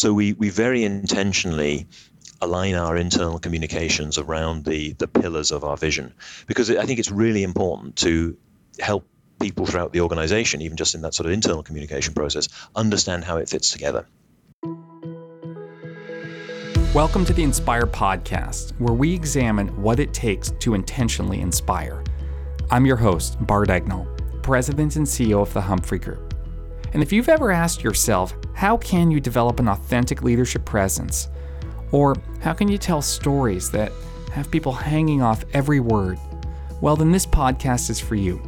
So we, we very intentionally align our internal communications around the, the pillars of our vision because I think it's really important to help people throughout the organization, even just in that sort of internal communication process, understand how it fits together. Welcome to the Inspire Podcast, where we examine what it takes to intentionally inspire. I'm your host, Bart Egnal, President and CEO of the Humphrey Group. And if you've ever asked yourself, how can you develop an authentic leadership presence? Or how can you tell stories that have people hanging off every word? Well, then this podcast is for you.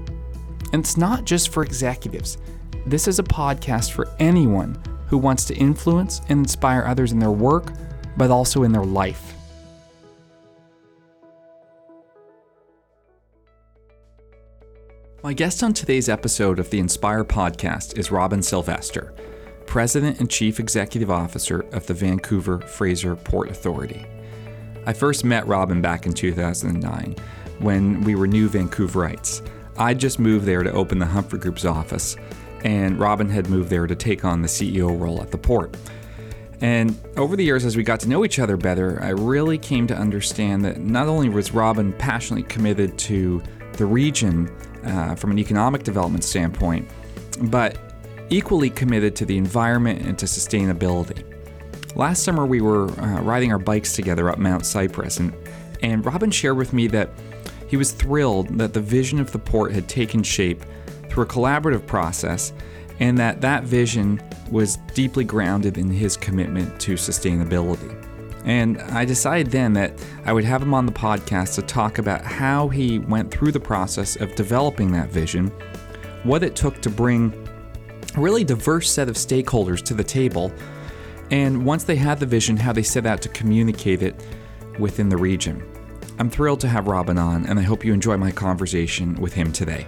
And it's not just for executives, this is a podcast for anyone who wants to influence and inspire others in their work, but also in their life. My guest on today's episode of the Inspire podcast is Robin Silvester, President and Chief Executive Officer of the Vancouver Fraser Port Authority. I first met Robin back in 2009 when we were new Vancouverites. I'd just moved there to open the Humphrey Group's office, and Robin had moved there to take on the CEO role at the port. And over the years, as we got to know each other better, I really came to understand that not only was Robin passionately committed to the region uh, from an economic development standpoint, but equally committed to the environment and to sustainability. Last summer, we were uh, riding our bikes together up Mount Cypress, and, and Robin shared with me that he was thrilled that the vision of the port had taken shape through a collaborative process and that that vision was deeply grounded in his commitment to sustainability. And I decided then that I would have him on the podcast to talk about how he went through the process of developing that vision, what it took to bring a really diverse set of stakeholders to the table, and once they had the vision, how they set out to communicate it within the region. I'm thrilled to have Robin on, and I hope you enjoy my conversation with him today.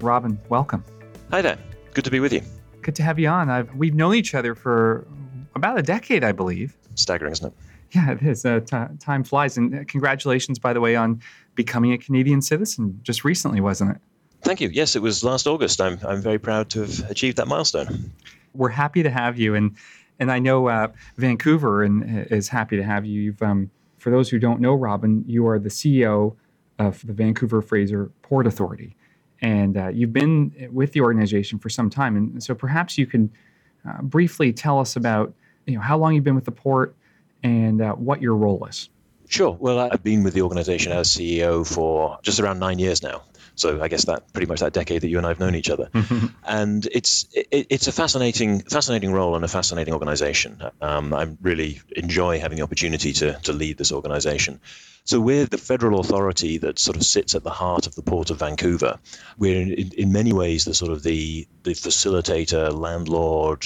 Robin, welcome. Hi there. Good to be with you. Good to have you on. I've, we've known each other for about a decade, I believe. Staggering, isn't it? Yeah, it is. Uh, t- time flies. And uh, congratulations, by the way, on becoming a Canadian citizen just recently, wasn't it? Thank you. Yes, it was last August. I'm, I'm very proud to have achieved that milestone. We're happy to have you. And, and I know uh, Vancouver and, uh, is happy to have you. You've, um, for those who don't know, Robin, you are the CEO of the Vancouver Fraser Port Authority. And uh, you've been with the organization for some time. And so perhaps you can uh, briefly tell us about you know how long you've been with the port and uh, what your role is. Sure. Well, I've been with the organization as CEO for just around nine years now. So I guess that pretty much that decade that you and I have known each other, and it's it, it's a fascinating fascinating role and a fascinating organization. Um, I really enjoy having the opportunity to to lead this organization. So we're the federal authority that sort of sits at the heart of the port of Vancouver. We're in, in, in many ways the sort of the the facilitator, landlord,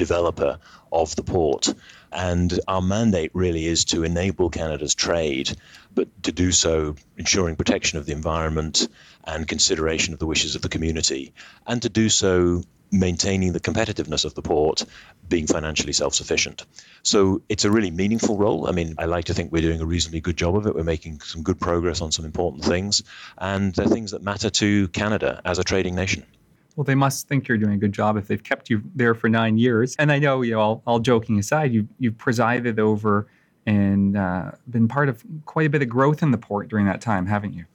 developer of the port. And our mandate really is to enable Canada's trade, but to do so ensuring protection of the environment and consideration of the wishes of the community, and to do so maintaining the competitiveness of the port, being financially self sufficient. So it's a really meaningful role. I mean, I like to think we're doing a reasonably good job of it. We're making some good progress on some important things, and they're things that matter to Canada as a trading nation. Well, they must think you're doing a good job if they've kept you there for nine years. And I know, you know, all, all joking aside, you you've presided over and uh, been part of quite a bit of growth in the port during that time, haven't you?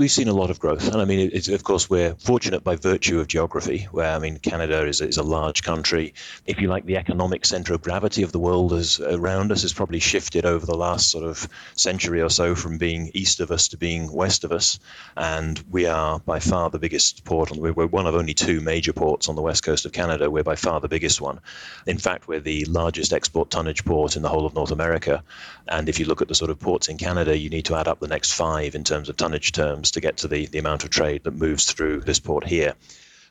We've seen a lot of growth. And I mean, of course, we're fortunate by virtue of geography, where, I mean, Canada is, is a large country. If you like, the economic center of gravity of the world is around us has probably shifted over the last sort of century or so from being east of us to being west of us. And we are by far the biggest port. On, we're one of only two major ports on the west coast of Canada. We're by far the biggest one. In fact, we're the largest export tonnage port in the whole of North America. And if you look at the sort of ports in Canada, you need to add up the next five in terms of tonnage terms to get to the, the amount of trade that moves through this port here.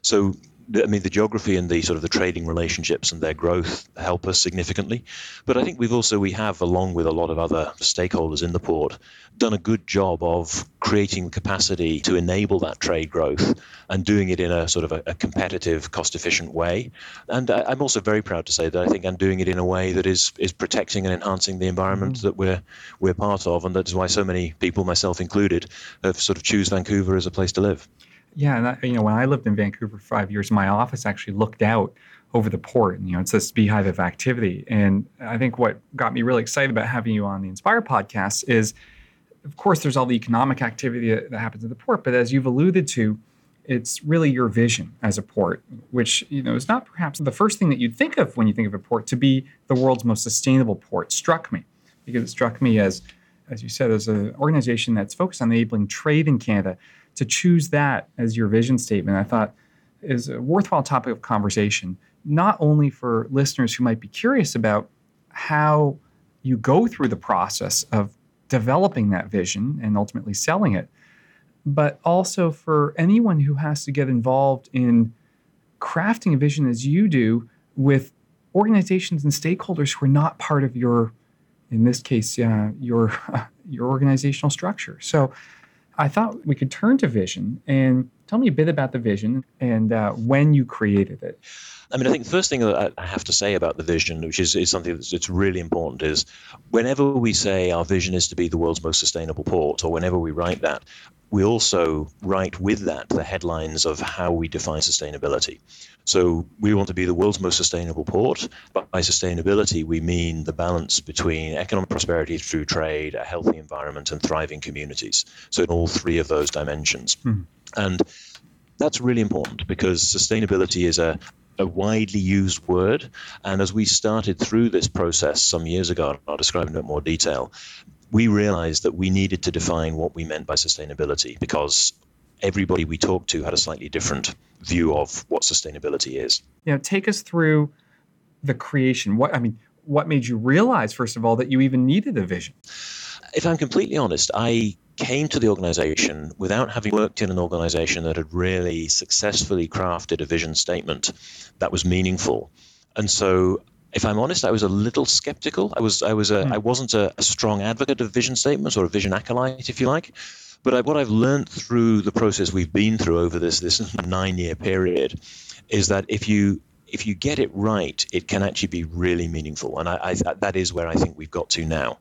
So I mean, the geography and the sort of the trading relationships and their growth help us significantly. But I think we've also we have, along with a lot of other stakeholders in the port, done a good job of creating capacity to enable that trade growth and doing it in a sort of a, a competitive, cost-efficient way. And I, am also very proud to say that I think I'm doing it in a way that is is protecting and enhancing the environment mm-hmm. that we're we're part of, and that's why so many people, myself included, have sort of choose Vancouver as a place to live. Yeah, and you know, when I lived in Vancouver for five years, my office actually looked out over the port. And, you know, it's this beehive of activity. And I think what got me really excited about having you on the Inspire podcast is, of course, there's all the economic activity that, that happens at the port, but as you've alluded to, it's really your vision as a port, which you know is not perhaps the first thing that you'd think of when you think of a port to be the world's most sustainable port. Struck me because it struck me as, as you said, as an organization that's focused on enabling trade in Canada. To choose that as your vision statement, I thought is a worthwhile topic of conversation, not only for listeners who might be curious about how you go through the process of developing that vision and ultimately selling it, but also for anyone who has to get involved in crafting a vision as you do with organizations and stakeholders who are not part of your, in this case, uh, your your organizational structure. So, I thought we could turn to vision and tell me a bit about the vision and uh, when you created it. I mean, I think the first thing that I have to say about the vision, which is, is something that's it's really important, is whenever we say our vision is to be the world's most sustainable port, or whenever we write that, we also write with that the headlines of how we define sustainability. So we want to be the world's most sustainable port, but by sustainability, we mean the balance between economic prosperity through trade, a healthy environment, and thriving communities. So in all three of those dimensions. Hmm. And that's really important because sustainability is a, a widely used word. And as we started through this process some years ago, I'll describe in a bit more detail, we realized that we needed to define what we meant by sustainability because everybody we talked to had a slightly different view of what sustainability is. You know, take us through the creation. What I mean, what made you realize, first of all, that you even needed a vision? If I'm completely honest, I came to the organization without having worked in an organization that had really successfully crafted a vision statement that was meaningful. And so if I'm honest, I was a little skeptical. I was I was a, mm. I wasn't a, a, strong advocate of vision statements or a vision acolyte, if you like. But I, what I've learned through the process we've been through over this this nine year period is that if you if you get it right, it can actually be really meaningful, and I, I that is where I think we've got to now.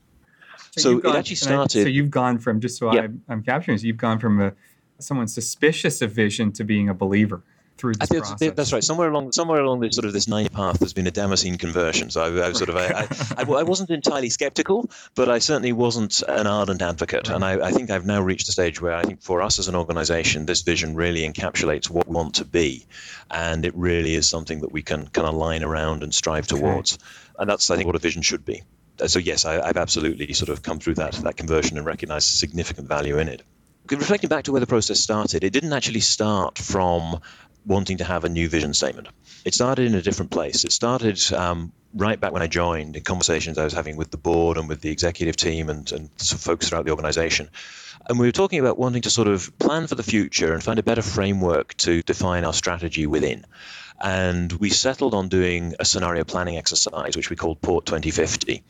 So, so gone, it actually started. I, so you've gone from just so yeah. I'm, I'm capturing this. You've gone from a someone suspicious of vision to being a believer through this think, process. That's right. Somewhere along somewhere along this sort of this nine path, there's been a Damascene conversion. So I, I sort of I, I, I, wasn't entirely skeptical, but I certainly wasn't an ardent advocate. Right. And I, I think I've now reached a stage where I think for us as an organization, this vision really encapsulates what we want to be, and it really is something that we can kind of line around and strive okay. towards. And that's I think what a vision should be so yes, I, have absolutely sort of come through that that conversion and recognized significant value in it. Reflecting back to where the process started, it didn't actually start from wanting to have a new vision statement. It started in a different place. It started um, right back when I joined in conversations I was having with the board and with the executive team and, and folks throughout the organization. And we were talking about wanting to sort of plan for the future and find a better framework to define our strategy within. And we settled on doing a scenario planning exercise, which we called Port 2050.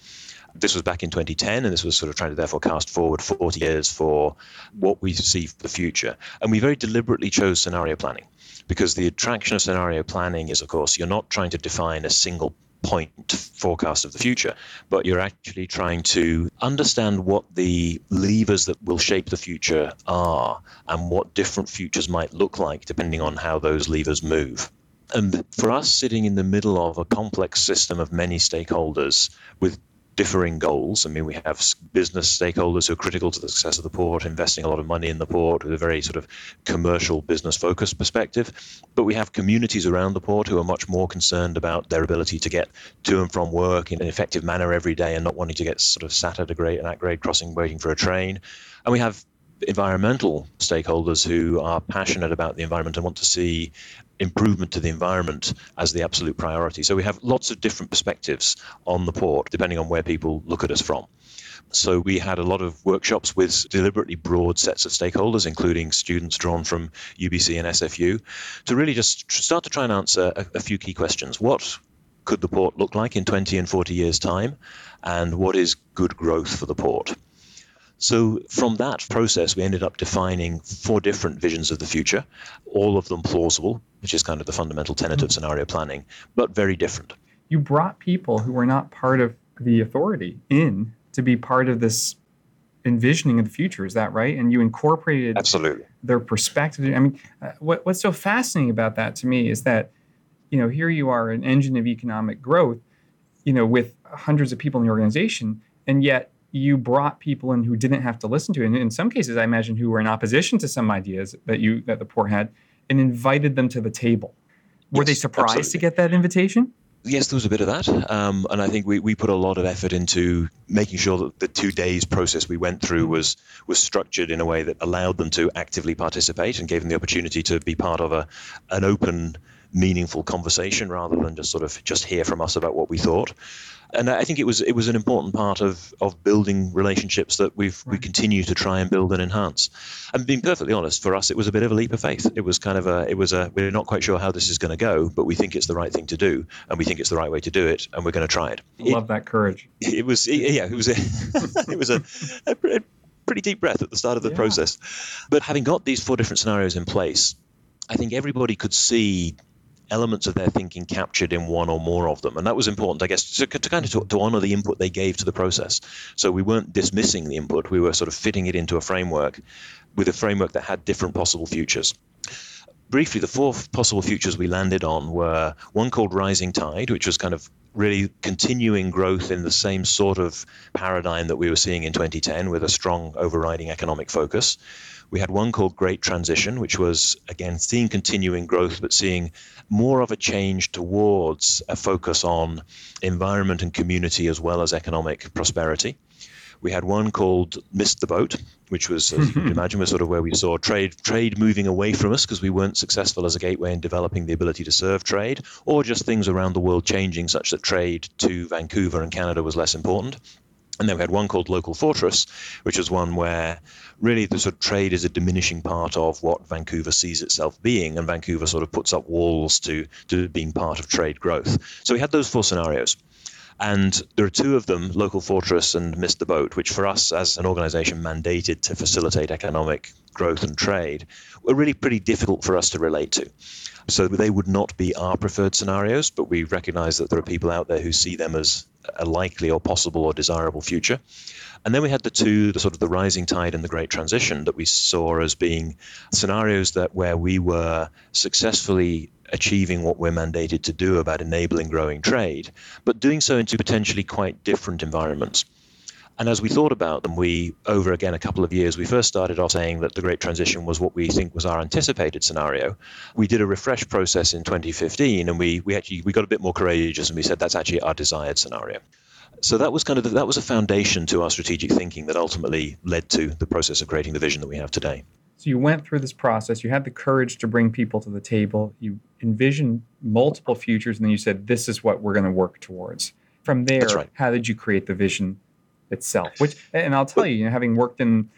This was back in 2010, and this was sort of trying to therefore cast forward 40 years for what we see for the future. And we very deliberately chose scenario planning because the attraction of scenario planning is, of course, you're not trying to define a single point forecast of the future, but you're actually trying to understand what the levers that will shape the future are and what different futures might look like depending on how those levers move. And for us, sitting in the middle of a complex system of many stakeholders with differing goals. I mean, we have business stakeholders who are critical to the success of the port, investing a lot of money in the port with a very sort of commercial business focused perspective. But we have communities around the port who are much more concerned about their ability to get to and from work in an effective manner every day and not wanting to get sort of sat at a grade, an at grade crossing waiting for a train. And we have environmental stakeholders who are passionate about the environment and want to see improvement to the environment as the absolute priority. So we have lots of different perspectives on the port, depending on where people look at us from. So we had a lot of workshops with deliberately broad sets of stakeholders, including students drawn from UBC and SFU, to really just start to try and answer a, a few key questions. What could the port look like in 20 and 40 years' time? And what is good growth for the port? So from that process, we ended up defining four different visions of the future, all of them plausible, which is kind of the fundamental tenet of scenario planning, but very different. You brought people who were not part of the authority in to be part of this envisioning of the future. Is that right? And you incorporated absolutely their perspective. I mean, uh, what, what's so fascinating about that to me is that you know, here you are, an engine of economic growth, you know, with hundreds of people in the organization, and yet you brought people in who didn't have to listen to it. And in some cases, I imagine who were in opposition to some ideas that you that the poor had, and invited them to the table. Were yes, they surprised absolutely. to get that invitation? Yes, there was a bit of that. Um, and I think we, we put a lot of effort into making sure that the two days process we went through was was structured in a way that allowed them to actively participate and gave them the opportunity to be part of a an open, meaningful conversation rather than just sort of just hear from us about what we thought and I think it was it was an important part of of building relationships that we've right. we continue to try and build and enhance. And being perfectly honest, for us, it was a bit of a leap of faith. It was kind of a it was a we're not quite sure how this is going to go, but we think it's the right thing to do, and we think it's the right way to do it, and we're going to try it. Love it, that courage. It was yeah, it was a it was a, a, pretty deep breath at the start of the yeah. process, but having got these four different scenarios in place. I think everybody could see elements of their thinking captured in one or more of them. And that was important, I guess, to, to kind of to, to, honor the input they gave to the process. So we weren't dismissing the input, we were sort of fitting it into a framework with a framework that had different possible futures. Briefly, the four possible futures we landed on were one called Rising Tide, which was kind of really continuing growth in the same sort of paradigm that we were seeing in 2010 with a strong overriding economic focus. We had one called Great Transition, which was, again, seeing continuing growth, but seeing more of a change towards a focus on environment and community as well as economic prosperity. We had one called Missed the Boat, which was, as you can imagine, was sort of where we saw trade trade moving away from us because we weren't successful as a gateway in developing the ability to serve trade, or just things around the world changing such that trade to Vancouver and Canada was less important. And then we had one called Local Fortress, which was one where really the sort of trade is a diminishing part of what Vancouver sees itself being, and Vancouver sort of puts up walls to, to being part of trade growth. So we had those four scenarios. And there are two of them, Local Fortress and Missed the Boat, which for us as an organization mandated to facilitate economic growth and trade, were really pretty difficult for us to relate to. So they would not be our preferred scenarios, but we recognize that there are people out there who see them as a likely or possible or desirable future. And then we had the two, the sort of the rising tide and the great transition that we saw as being scenarios that where we were successfully achieving what we're mandated to do about enabling growing trade, but doing so into potentially quite different environments. And as we thought about them, we, over again a couple of years, we first started off saying that the Great Transition was what we think was our anticipated scenario. We did a refresh process in 2015, and we, we actually we got a bit more courageous, and we said that's actually our desired scenario. So that was kind of the, that was a foundation to our strategic thinking that ultimately led to the process of creating the vision that we have today. So you went through this process. You had the courage to bring people to the table. You envisioned multiple futures, and then you said, "This is what we're going to work towards." From there, right. how did you create the vision itself. Which, and I'll tell you, you know, having worked in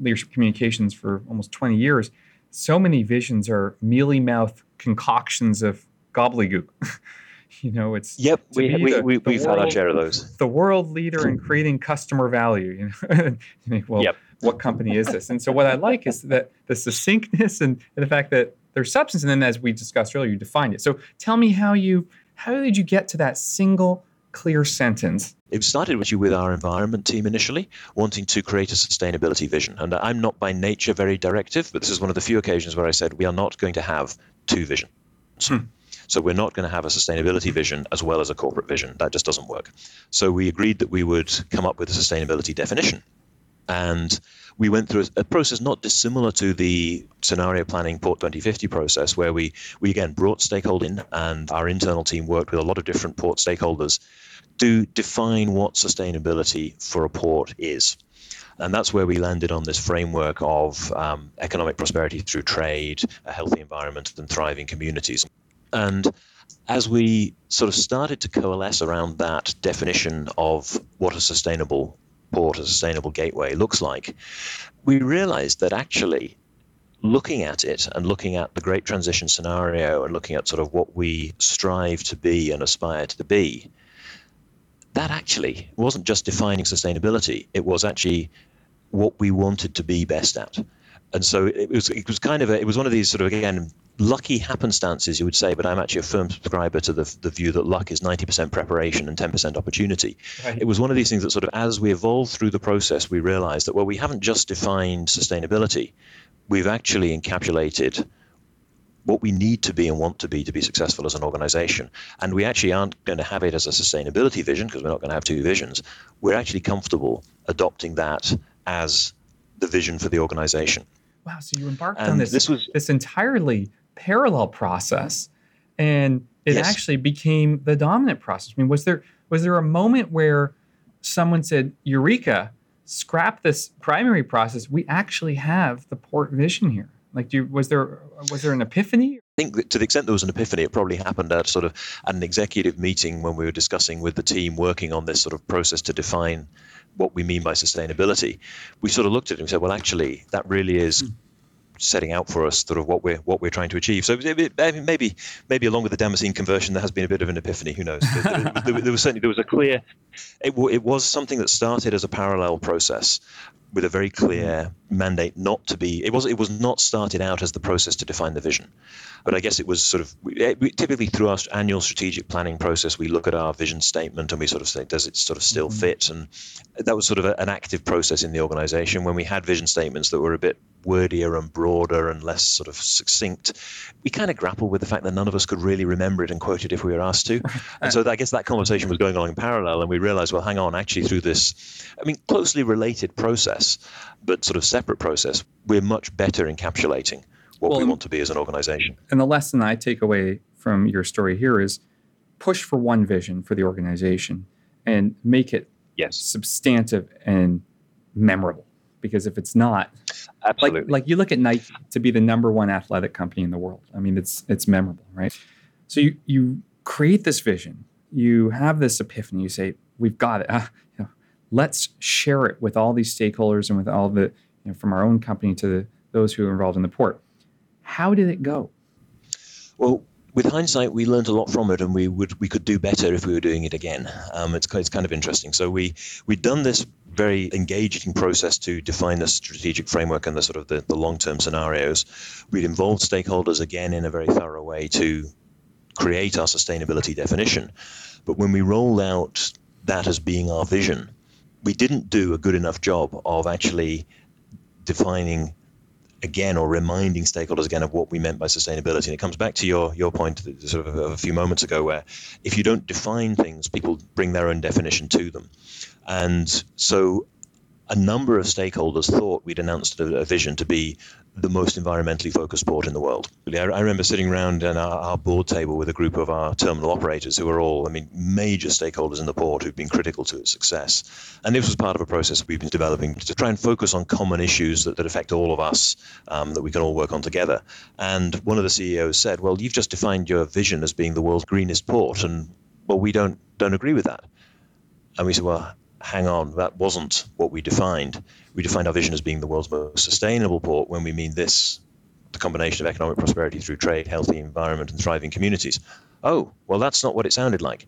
leadership communications for almost 20 years, so many visions are mealy mouth concoctions of gobbledygook. you know, it's yep. We, we, the, we, we've world, had our share of those. The world leader in creating customer value. You know, you think, well, yep. what company is this? And so, what I like is that the succinctness and, and the fact that there's substance, and then as we discussed earlier, you defined it. So, tell me how you how did you get to that single clear sentence. It started with you with our environment team initially, wanting to create a sustainability vision. And I'm not by nature very directive, but this is one of the few occasions where I said we are not going to have two visions. Hmm. So we're not going to have a sustainability vision as well as a corporate vision. That just doesn't work. So we agreed that we would come up with a sustainability definition. And we went through a, process not dissimilar to the scenario planning Port 2050 process, where we, we again brought stakeholders in, and our internal team worked with a lot of different port stakeholders to define what sustainability for a port is. And that's where we landed on this framework of um, economic prosperity through trade, a healthy environment, and thriving communities. And as we sort of started to coalesce around that definition of what a sustainable port, a sustainable gateway looks like, we realized that actually looking at it and looking at the great transition scenario and looking at sort of what we strive to be and aspire to be, that actually wasn't just defining sustainability, it was actually what we wanted to be best at. And so it was, it was kind of a, it was one of these sort of again lucky happenstances, you would say, but I'm actually a firm subscriber to the, the view that luck is 90% preparation and 10% opportunity. Right. It was one of these things that sort of, as we evolved through the process, we realized that, well, we haven't just defined sustainability, we've actually encapsulated what we need to be and want to be to be successful as an organization. And we actually aren't going to have it as a sustainability vision because we're not going to have two visions. We're actually comfortable adopting that as the vision for the organization. Wow, so you embarked and on this this, was, this entirely parallel process and it yes. actually became the dominant process. I mean, was there was there a moment where someone said, "Eureka, scrap this primary process. We actually have the port vision here." Like, do you, was there was there an epiphany? I think that to the extent there was an epiphany, it probably happened at sort of at an executive meeting when we were discussing with the team working on this sort of process to define what we mean by sustainability. We sort of looked at it and said, well, actually, that really is. Hmm. Setting out for us sort of what we're what we're trying to achieve. So maybe maybe along with the Damascene conversion, there has been a bit of an epiphany. Who knows? there, there, there, was certainly there was a clear. It, it was something that started as a parallel process with a very clear mandate not to be it was it was not started out as the process to define the vision. But i guess it was sort of we, typically through our annual strategic planning process we look at our vision statement and we sort of say does it sort of still mm-hmm. fit? And that was sort of a, an active process in the organization. When we had vision statements that were a bit wordier and broader and less sort of succinct we kind of grappled with the fact that none of us could really remember it and quote it if we were asked to. And so i guess that conversation was going on in parallel and we realized well hang on actually through this i mean closely related process but sort of separate process, we're much better encapsulating what well, we want to be as an organization. And the lesson I take away from your story here is push for one vision for the organization and make it yes. substantive and memorable. Because if it's not, Absolutely. Like, like you look at Nike to be the number one athletic company in the world. I mean, it's it's memorable, right? So you you create this vision, you have this epiphany, you say, "We've got it." Uh, you know, let's share it with all these stakeholders and with all the, you know, from our own company to the, those who are involved in the port. How did it go? Well, with hindsight, we learned a lot from it, and we would we could do better if we were doing it again. Um, it's it's kind of interesting. So we we'd done this very engaging process to define the strategic framework and the sort of the, the long term scenarios. We'd involved stakeholders again in a very thorough way to create our sustainability definition. But when we rolled out that as being our vision, we didn't do a good enough job of actually defining again or reminding stakeholders again of what we meant by sustainability. And it comes back to your your point sort of a few moments ago, where if you don't define things, people bring their own definition to them. And so a number of stakeholders thought we'd announced a, a vision to be the most environmentally focused port in the world. I, I remember sitting around at our, our, board table with a group of our terminal operators who were all, I mean, major stakeholders in the port who've been critical to its success. And this was part of a process we've been developing to try and focus on common issues that, that affect all of us um, that we can all work on together. And one of the CEOs said, well, you've just defined your vision as being the world's greenest port. And, well, we don't, don't agree with that. And we said, well, hang on, that wasn't what we defined. We defined our vision as being the world's most sustainable port when we mean this the combination of economic prosperity through trade, healthy environment, and thriving communities. Oh, well, that's not what it sounded like.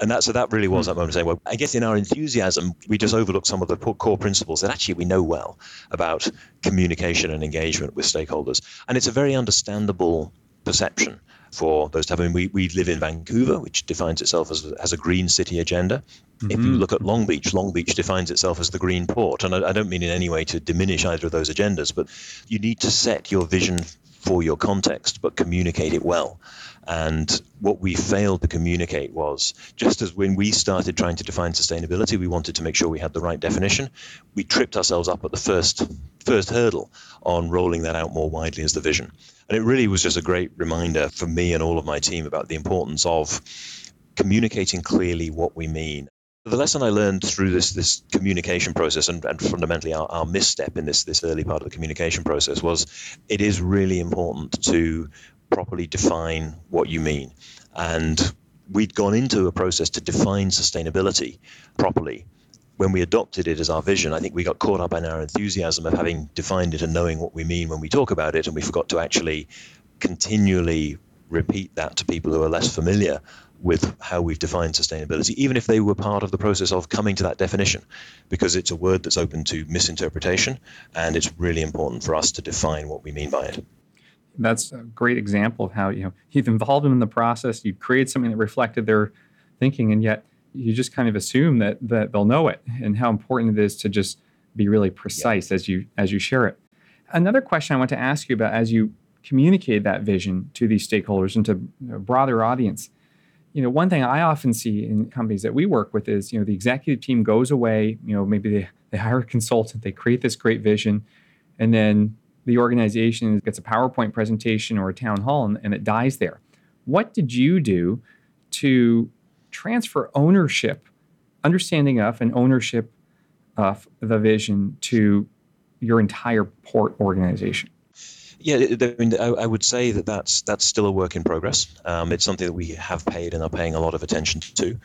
And that, so that really was hmm. that moment of saying, well, I guess in our enthusiasm, we just overlooked some of the core principles that actually we know well about communication and engagement with stakeholders. And it's a very understandable perception for those to have. I mean, we, we live in Vancouver, which defines itself as, as a green city agenda. Mm-hmm. If you mm-hmm. look at Long Beach, Long Beach defines itself as the green port. And I, I don't mean in any way to diminish either of those agendas, but you need to set your vision for your context, but communicate it well. And what we failed to communicate was just as when we started trying to define sustainability, we wanted to make sure we had the right definition. We tripped ourselves up at the first first hurdle on rolling that out more widely as the vision. And it really was just a great reminder for me and all of my team about the importance of communicating clearly what we mean. The lesson I learned through this this communication process and, and fundamentally our, our misstep in this this early part of the communication process was it is really important to properly define what you mean. And we'd gone into a process to define sustainability properly. When we adopted it as our vision, I think we got caught up in our enthusiasm of having defined it and knowing what we mean when we talk about it, and we forgot to actually continually repeat that to people who are less familiar with how we've defined sustainability, even if they were part of the process of coming to that definition, because it's a word that's open to misinterpretation, and it's really important for us to define what we mean by it that's a great example of how you know you've involved them in the process. You create something that reflected their thinking, and yet you just kind of assume that that they'll know it, and how important it is to just be really precise yeah. as you as you share it. Another question I want to ask you about as you communicate that vision to these stakeholders and to a broader audience. You know, one thing I often see in companies that we work with is, you know, the executive team goes away, you know, maybe they, they hire a consultant, they create this great vision, and then the organization gets a PowerPoint presentation or a town hall and, and it dies there. What did you do to transfer ownership, understanding of and ownership of the vision to your entire port organization? Yeah, I mean, I, would say that that's that's still a work in progress. Um, it's something that we have paid and are paying a lot of attention to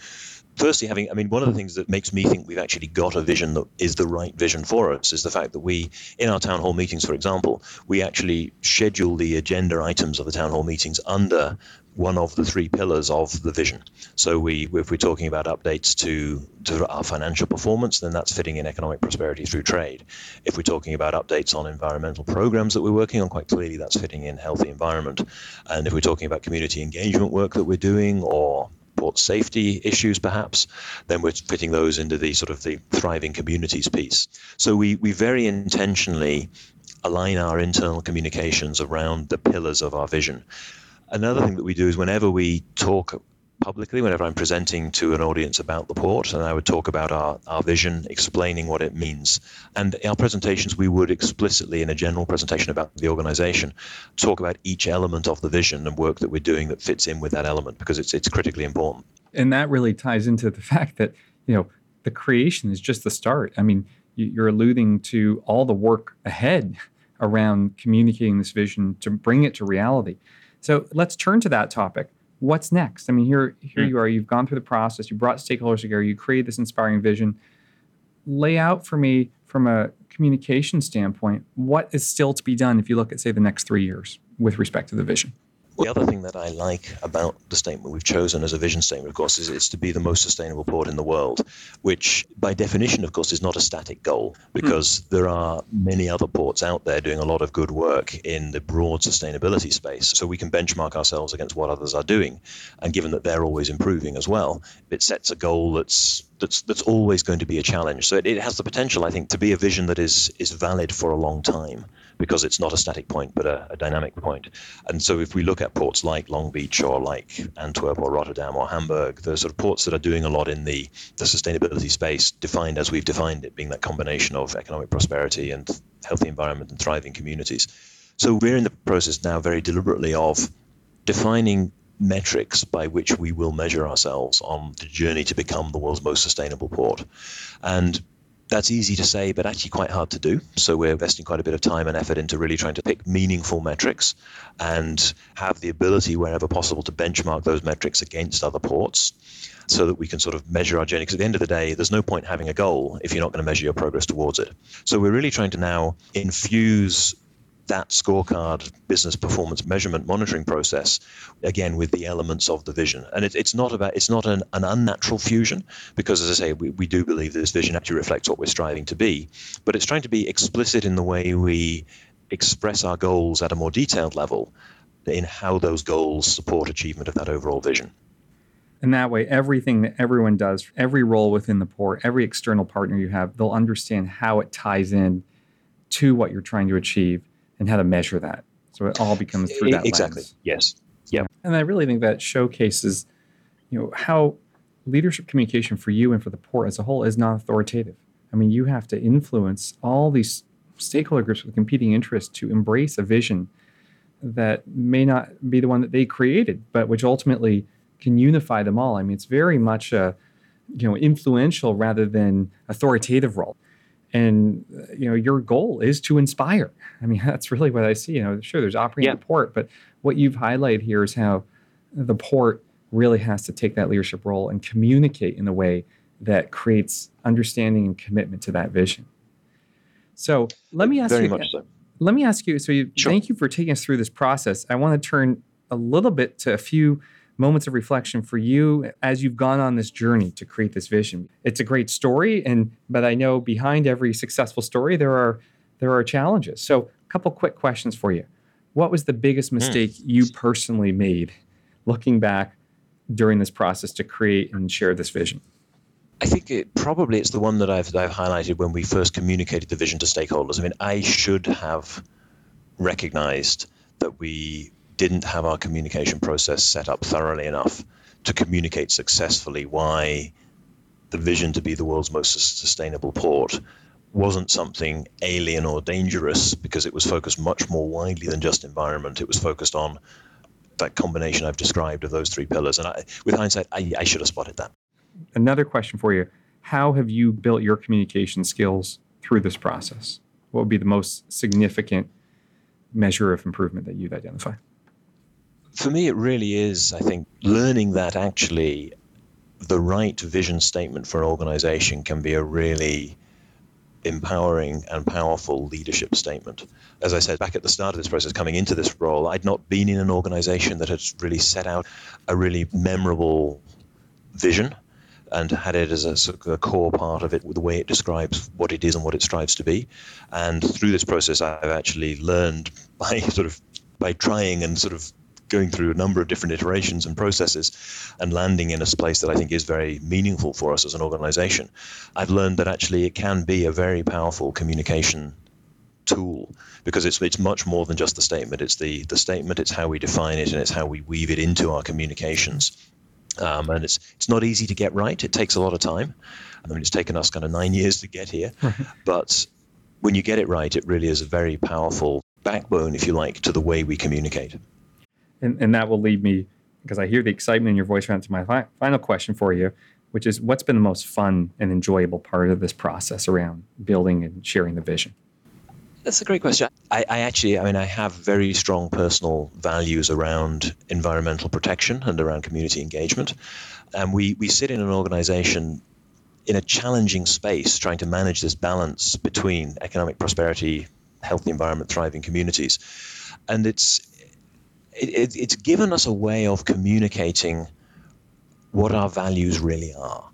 firstly having i mean one of the things that makes me think we've actually got a vision that is the right vision for us is the fact that we in our town hall meetings for example we actually schedule the agenda items of the town hall meetings under one of the three pillars of the vision so we if we're talking about updates to to our financial performance then that's fitting in economic prosperity through trade if we're talking about updates on environmental programs that we're working on quite clearly that's fitting in healthy environment and if we're talking about community engagement work that we're doing or port safety issues, perhaps, then we're fitting those into the sort of the thriving communities piece. So we, we very intentionally align our internal communications around the pillars of our vision. Another thing that we do is whenever we talk publicly whenever I'm presenting to an audience about the port, and I would talk about our, our vision, explaining what it means. And our presentations, we would explicitly, in a general presentation about the organization, talk about each element of the vision and work that we're doing that fits in with that element because it's it's critically important. And that really ties into the fact that you know the creation is just the start. I mean, you're alluding to all the work ahead around communicating this vision to bring it to reality. So let's turn to that topic what's next? I mean, here here mm. you are. You've gone through the process. You brought stakeholders together. You created this inspiring vision. Lay out for me from a communication standpoint what is still to be done if you look at say the next three years with respect to the vision. The other thing that I like about the statement we've chosen as a vision statement, of course, is it's to be the most sustainable port in the world, which by definition, of course, is not a static goal because mm. there are many other ports out there doing a lot of good work in the broad sustainability space. So we can benchmark ourselves against what others are doing. And given that they're always improving as well, it sets a goal that's that's that's always going to be a challenge. So it, it has the potential, I think, to be a vision that is is valid for a long time because it's not a static point but a, a, dynamic point. And so if we look at ports like Long Beach or like Antwerp or Rotterdam or Hamburg, the sort of ports that are doing a lot in the, the sustainability space, defined as we've defined it, being that combination of economic prosperity and healthy environment and thriving communities. So we're in the process now very deliberately of defining metrics by which we will measure ourselves on the journey to become the world's most sustainable port. And that's easy to say, but actually quite hard to do. So we're investing quite a bit of time and effort into really trying to pick meaningful metrics and have the ability, wherever possible, to benchmark those metrics against other ports so that we can sort of measure our journey. Because at the end of the day, there's no point having a goal if you're not going to measure your progress towards it. So we're really trying to now infuse that scorecard business performance measurement monitoring process again with the elements of the vision. And it, it's not about it's not an, an unnatural fusion because as i say we, we do believe this vision actually reflects what we're striving to be but it's trying to be explicit in the way we express our goals at a more detailed level in how those goals support achievement of that overall vision. And that way, everything that everyone does, every role within the port, every external partner you have, they'll understand how it ties in to what you're trying to achieve and how to measure that. So it all becomes through that exactly. Lens. Yes. Yeah. And I really think that showcases, you know, how leadership communication for you and for the port as a whole is not authoritative. I mean, you have to influence all these stakeholder groups with competing interests to embrace a vision that may not be the one that they created, but which ultimately can unify them all. I mean, it's very much a you know influential rather than authoritative role and you know your goal is to inspire i mean that's really what i see you know sure there's operating yeah. the port but what you've highlighted here is how the port really has to take that leadership role and communicate in a way that creates understanding and commitment to that vision so let me ask Very you much so. let me ask you so you, sure. thank you for taking us through this process i want to turn a little bit to a few moments of reflection for you as you've gone on this journey to create this vision. It's a great story, and but I know behind every successful story there are there are challenges. So, a couple quick questions for you. What was the biggest hmm. mistake mm. you personally made looking back during this process to create and share this vision? I think it probably it's the one that I've that I've highlighted when we first communicated the vision to stakeholders. I mean, I should have recognized that we didn't have our communication process set up thoroughly enough to communicate successfully why the vision to be the world's most sustainable port wasn't something alien or dangerous because it was focused much more widely than just environment. It was focused on that combination I've described of those three pillars. And I, with hindsight, I, I should have spotted that. Another question for you How have you built your communication skills through this process? What would be the most significant measure of improvement that you'd identify? For me, it really is, I think, learning that actually the right vision statement for an organization can be a really empowering and powerful leadership statement. As I said back at the start of this process, coming into this role, I'd not been in an organization that had really set out a really memorable vision and had it as a, a, core part of it, the way it describes what it is and what it strives to be. And through this process, I've actually learned by sort of by trying and sort of going through a number of different iterations and processes and landing in a place that I think is very meaningful for us as an organization, I've learned that actually it can be a very powerful communication tool because it's it's much more than just the statement. It's the the statement. It's how we define it, and it's how we weave it into our communications. Um, and it's it's not easy to get right. It takes a lot of time. I mean, it's taken us kind of nine years to get here, but when you get it right, it really is a very powerful backbone, if you like, to the way we communicate. And, and that will lead me, because I hear the excitement in your voice around to my fi- final question for you, which is what's been the most fun and enjoyable part of this process around building and sharing the vision? That's a great question. I, I, actually, I mean, I have very strong personal values around environmental protection and around community engagement. And we, we sit in an organization in a challenging space trying to manage this balance between economic prosperity, healthy environment, thriving communities. And it's it, it's given us a way of communicating what our values really are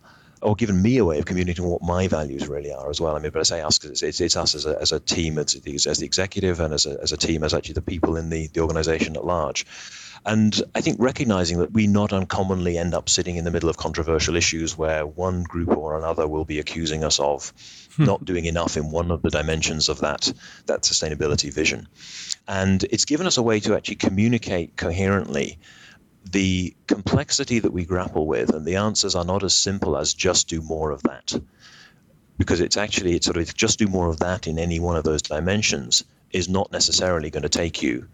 or given me a way of communicating what my values really are as well. I mean, but I say us because it's, it's, us as a, as a team, as the, as the executive, and as a, as a team, as actually the people in the, the organization at large. And I think recognizing that we not uncommonly end up sitting in the middle of controversial issues where one group or another will be accusing us of hmm. not doing enough in one of the dimensions of that, that sustainability vision. And it's given us a way to actually communicate coherently the complexity that we grapple with, and the answers are not as simple as just do more of that. Because it's actually, it's sort of just do more of that in any one of those dimensions is not necessarily going to take you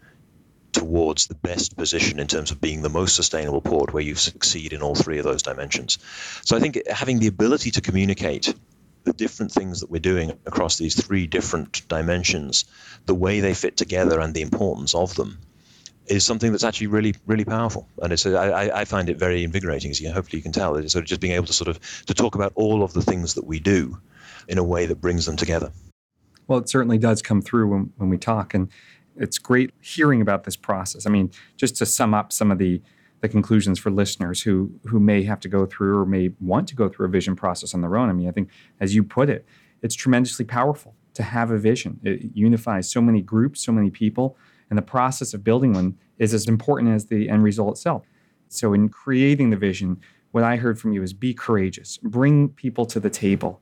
towards the best position in terms of being the most sustainable port where you succeed in all three of those dimensions. So I think having the ability to communicate the different things that we're doing across these three different dimensions, the way they fit together and the importance of them is something that's actually really, really powerful. And it's, I, I find it very invigorating, as you hopefully you can tell. It's sort of just being able to sort of to talk about all of the things that we do in a way that brings them together. Well, it certainly does come through when, when we talk. And it's great hearing about this process. I mean, just to sum up some of the the conclusions for listeners who who may have to go through or may want to go through a vision process on their own. I mean, I think as you put it, it's tremendously powerful to have a vision. It unifies so many groups, so many people, and the process of building one is as important as the end result itself. So in creating the vision, what I heard from you is be courageous. Bring people to the table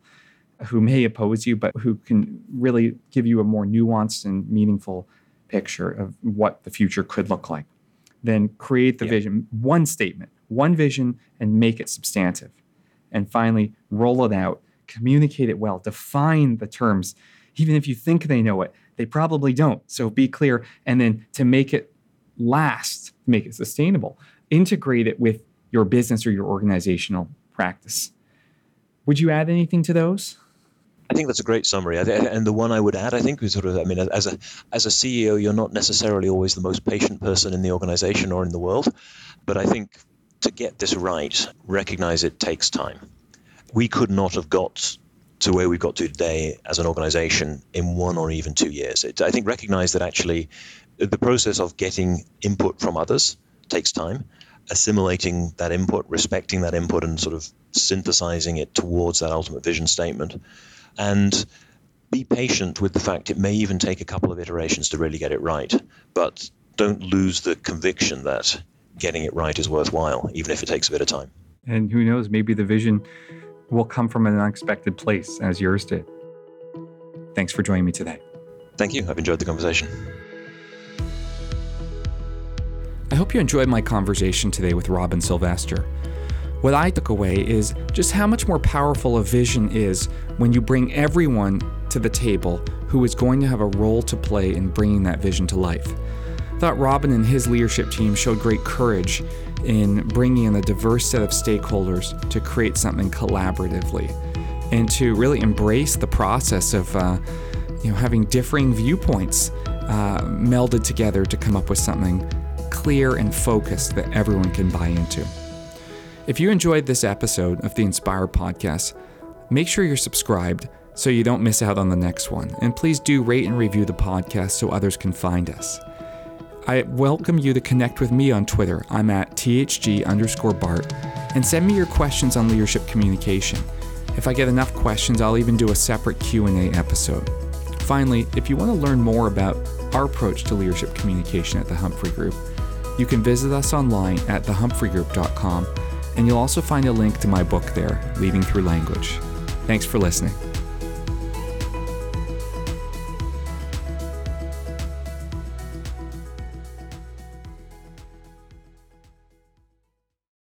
who may oppose you, but who can really give you a more nuanced and meaningful picture of what the future could look like. Then create the yeah. vision, one statement, one vision, and make it substantive. And finally, roll it out, communicate it well, define the terms. Even if you think they know it, they probably don't. So be clear. And then to make it last, make it sustainable, integrate it with your business or your organizational practice. Would you add anything to those? I think that's a great summary. And the one I would add, I think, is sort of, I mean, as a as a CEO, you're not necessarily always the most patient person in the organization or in the world, but I think to get this right, recognize it takes time. We could not have got to where we've got to today as an organization in one or even two years. It, I think recognize that actually the process of getting input from others takes time assimilating that input, respecting that input, and sort of synthesizing it towards that ultimate vision statement and be patient with the fact it may even take a couple of iterations to really get it right. But don't lose the conviction that getting it right is worthwhile, even if it takes a bit of time. And who knows, maybe the vision will come from an unexpected place, as yours did. Thanks for joining me today. Thank you. I've enjoyed the conversation. I hope you enjoyed my conversation today with Robin Silvester. What I took away is just how much more powerful a vision is when you bring everyone to the table who is going to have a role to play in bringing that vision to life. I thought Robin and his leadership team showed great courage in bringing in a diverse set of stakeholders to create something collaboratively and to really embrace the process of uh, you know having differing viewpoints uh, melded together to come up with something clear and focused that everyone can buy into. If you enjoyed this episode of the Inspire podcast, make sure you're subscribed so you don't miss out on the next one. And please do rate and review the podcast so others can find us. I welcome you to connect with me on Twitter. I'm at THG underscore Bart and send me your questions on leadership communication. If I get enough questions, I'll even do a separate Q&A episode. Finally, if you want to learn more about our approach to leadership communication at the Humphrey Group, you can visit us online at thehumphreygroup.com and you'll also find a link to my book there, Leading Through Language. Thanks for listening.